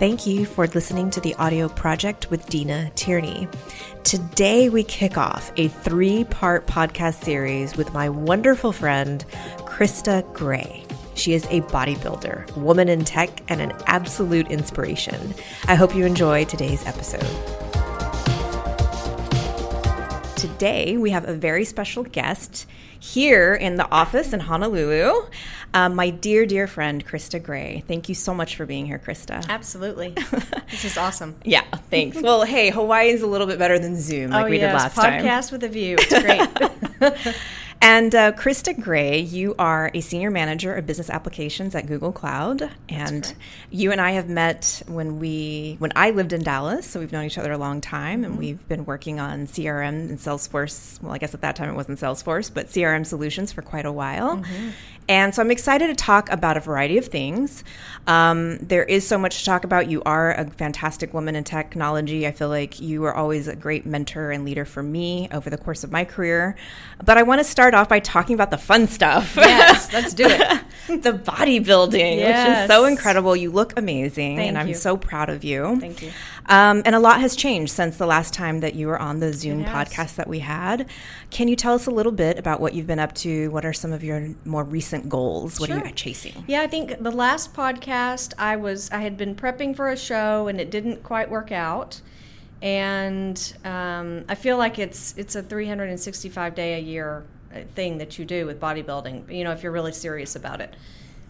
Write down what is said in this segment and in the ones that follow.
Thank you for listening to the audio project with Deena Tearney. Today, we kick off a three part podcast series with my wonderful friend, Krista Gray. She is a bodybuilder, woman in tech, and an absolute inspiration. I hope you enjoy today's episode. Today, we have a very special guest here in the office in Honolulu. Um, my dear, dear friend, Krista Gray. Thank you so much for being here, Krista. Absolutely. this is awesome. Yeah, thanks. well, hey, Hawaii is a little bit better than Zoom, like oh, we yes. did last Podcast time. Podcast with a view. It's great. And uh, Krista Gray, you are a senior manager of business applications at Google Cloud, and you and I have met when we when I lived in Dallas. So we've known each other a long time, and we've been working on CRM and Salesforce. Well, I guess at that time it wasn't Salesforce, but CRM solutions for quite a while. And so I'm excited to talk about a variety of things. Um, there is so much to talk about. You are a fantastic woman in technology. I feel like you are always a great mentor and leader for me over the course of my career. But I want to start off by talking about the fun stuff. yes, let's do it. the bodybuilding, which is so incredible. You look amazing, Thank and I'm you. so proud of you. Thank you. Um, and a lot has changed since the last time that you were on the Zoom has. podcast that we had. Can you tell us a little bit about what you've been up to? What are some of your more recent goals? What are you chasing? Yeah, I think the last podcast I was I had been prepping for a show and it didn't quite work out, and um, I feel like it's it's a 365 day a year thing that you do with bodybuilding. You know, if you're really serious about it.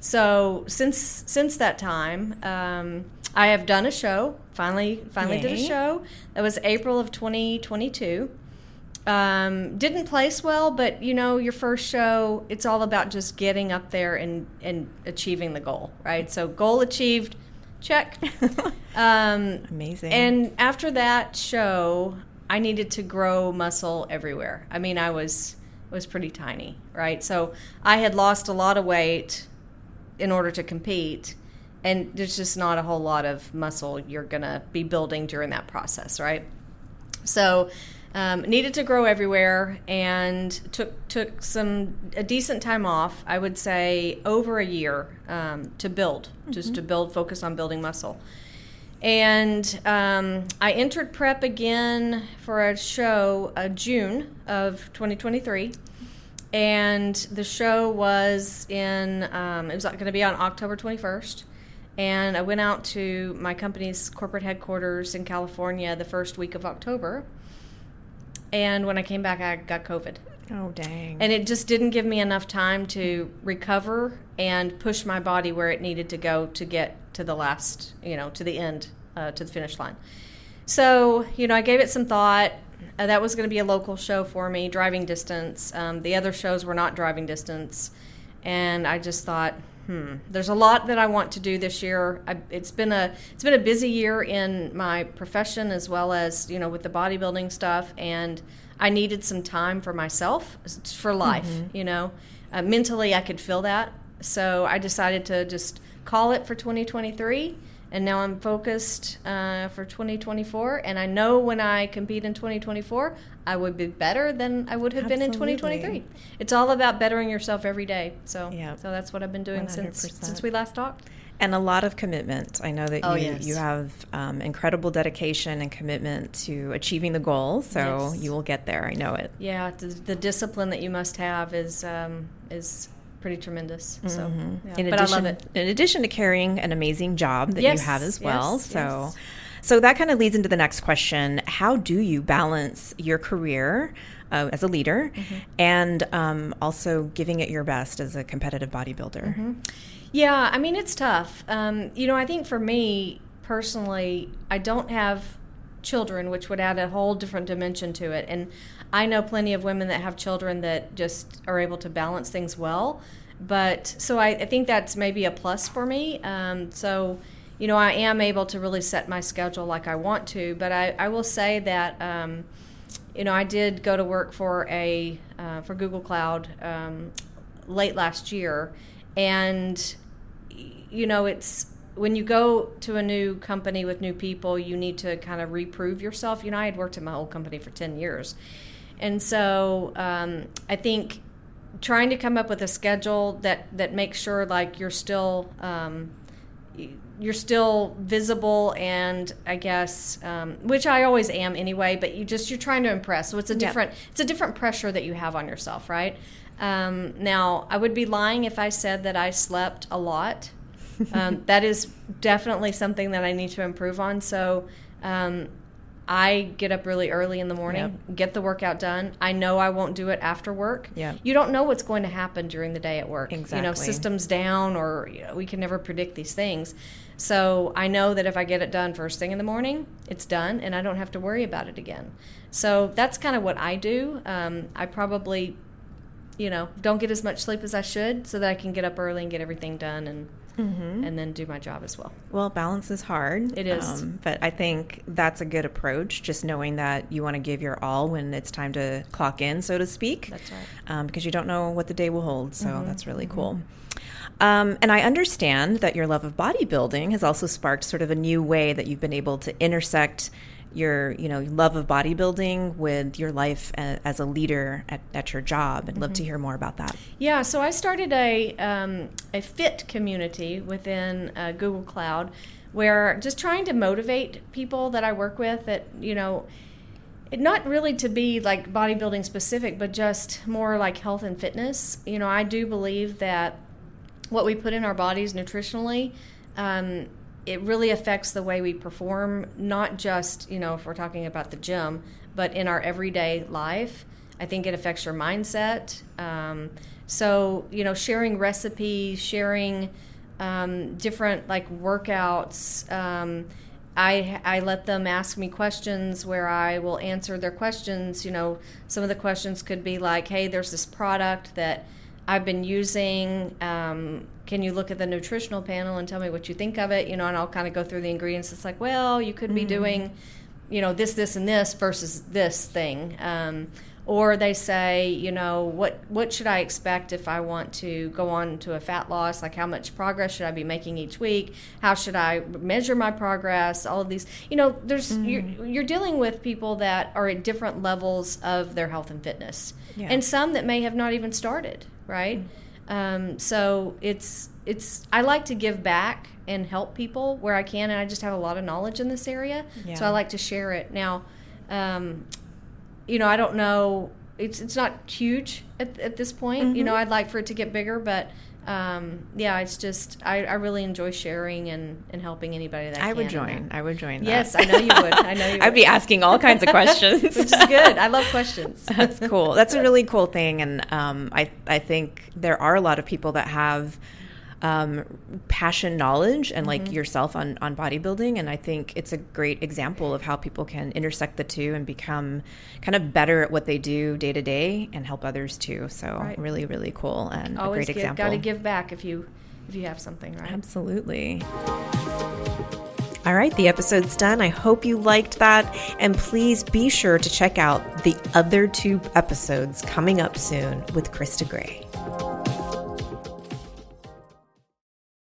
So since since that time, um, I have done a show. Finally, finally did a show. That was April of 2022. um, didn't place well, but you know, your first show, it's all about just getting up there and, and achieving the goal, right? So, goal achieved, check. um, Amazing. and after that show, I needed to grow muscle everywhere. I mean, I was was pretty tiny, right? So, I had lost a lot of weight in order to compete. And there's just not a whole lot of muscle you're to be building during that process, right? So um, needed to grow everywhere and took took some a decent time off. I would say over a year um, to build, just to build, focus on building muscle. And um, I entered prep again for a show uh, June of 2023. And the show was in, um, it was going to be on October 21st. And I went out to my company's corporate headquarters in California the first week of October. And when I came back, I got COVID. Oh, dang. And it just didn't give me enough time to recover and push my body where it needed to go to get to the last, you know, to the end, uh, to the finish line. So, you know, I gave it some thought. Uh, that was going to be a local show for me, driving distance. Um, the other shows were not driving distance. And I just thought, hmm, there's a lot that I want to do this year. I, it's been a it's been a busy year in my profession as well as you know with the bodybuilding stuff, and I needed some time for myself for life. You know, uh, mentally I could feel that, so I decided to just call it for 2023. And now I'm focused uh, for 2024, and I know when I compete in 2024, I would be better than I would have been in 2023. It's all about bettering yourself every day. So, Yeah. so that's what I've been doing since 100%. since we last talked. and a lot of commitment. I know that Oh, you, yes. you have um, incredible dedication and commitment to achieving the goal. So Yes. you will get there. I know it. Yeah, the, the discipline that you must have is um, is pretty tremendous. So, yeah. Mm-hmm. In but addition, I love it. In addition to carrying an amazing job that Yes, you have as well. yes, so, yes. so that kind of leads into the next question: How do you balance your career uh, as a leader Mm-hmm. and um, also giving it your best as a competitive bodybuilder? Mm-hmm. Yeah, I mean it's tough. Um, you know, I think for me personally, I don't have children, which would add a whole different dimension to it. And I know plenty of women that have children that just are able to balance things well. But so I, I think that's maybe a plus for me. Um, so, you know, I am able to really set my schedule like I want to. But I, I will say that. Um, you know, I did go to work for a uh, for Google Cloud um, late last year, and you know, it's when you go to a new company with new people, you need to kind of reprove yourself. You know, I had worked at my old company for ten years, and so um, I think trying to come up with a schedule that that makes sure like you're still um, you're still visible and I guess um, which I always am anyway. But you just you're trying to impress, so it's a different it's a different pressure that you have on yourself, right? Um, now I would be lying if I said that I slept a lot. Um, that is definitely something that I need to improve on. So um, I get up really early in the morning, yep. get the workout done. I know I won't do it after work. Yeah. You don't know what's going to happen during the day at work. Exactly. You know, systems down or you know, we can never predict these things. So I know that if I get it done first thing in the morning, it's done and I don't have to worry about it again. So that's kind of what I do. Um, I probably, you know, don't get as much sleep as I should so that I can get up early and get everything done and mm-hmm. and then do my job as well. Well, balance is hard. It is. Um, but I think that's a good approach, just knowing that you want to give your all when it's time to clock in, so to speak. That's right. Um, because you don't know what the day will hold. So mm-hmm. that's really mm-hmm. cool. Um, and I understand that your love of bodybuilding has also sparked sort of a new way that you've been able to intersect your you know love of bodybuilding with your life as a leader at, at your job i'd love mm-hmm. to hear more about that yeah so i started a, um, a fit community within uh, google cloud where just trying to motivate people that i work with that you know not really to be like bodybuilding specific but just more like health and fitness you know i do believe that what we put in our bodies nutritionally um, it really affects the way we perform, not just, you know, if we're talking about the gym, but in our everyday life. I think it affects your mindset. Um, so, you know, sharing recipes, sharing um, different like workouts. Um, I, I let them ask me questions where I will answer their questions. You know, some of the questions could be like, hey, there's this product that I've been using. Um, can you look at the nutritional panel and tell me what you think of it? You know, and I'll kind of go through the ingredients. It's like, well, you could be mm-hmm. doing, you know, this, this, and this versus this thing. Um, or they say, you know, what what should I expect if I want to go on to a fat loss? Like, how much progress should I be making each week? How should I measure my progress? All of these, you know, there's mm-hmm. you're, you're dealing with people that are at different levels of their health and fitness, yeah. and some that may have not even started right? Mm-hmm. Um, so it's it's I like to give back and help people where I can, and I just have a lot of knowledge in this area, yeah. so I like to share it. Now, um, you know, I don't know. It's it's not huge at, at this point. Mm-hmm. You know, I'd like for it to get bigger, but um, yeah, it's just I, I, really enjoy sharing and, and helping anybody that I would join. I would join. That. Yes, I know you would. I know you. Would. I'd be asking all kinds of questions, which is good. I love questions. That's cool. That's a really cool thing, and um, I I think there are a lot of people that have um, passion knowledge and like mm-hmm. yourself on, on bodybuilding. And I think it's a great example of how people can intersect the two and become kind of better at what they do day to day and help others too. So right. really, really cool and Always a great give, example. Got to give back if you if you have something, right? Absolutely. All right, the episode's done. I hope you liked that. And please be sure to check out the other two episodes coming up soon with Krista Gray.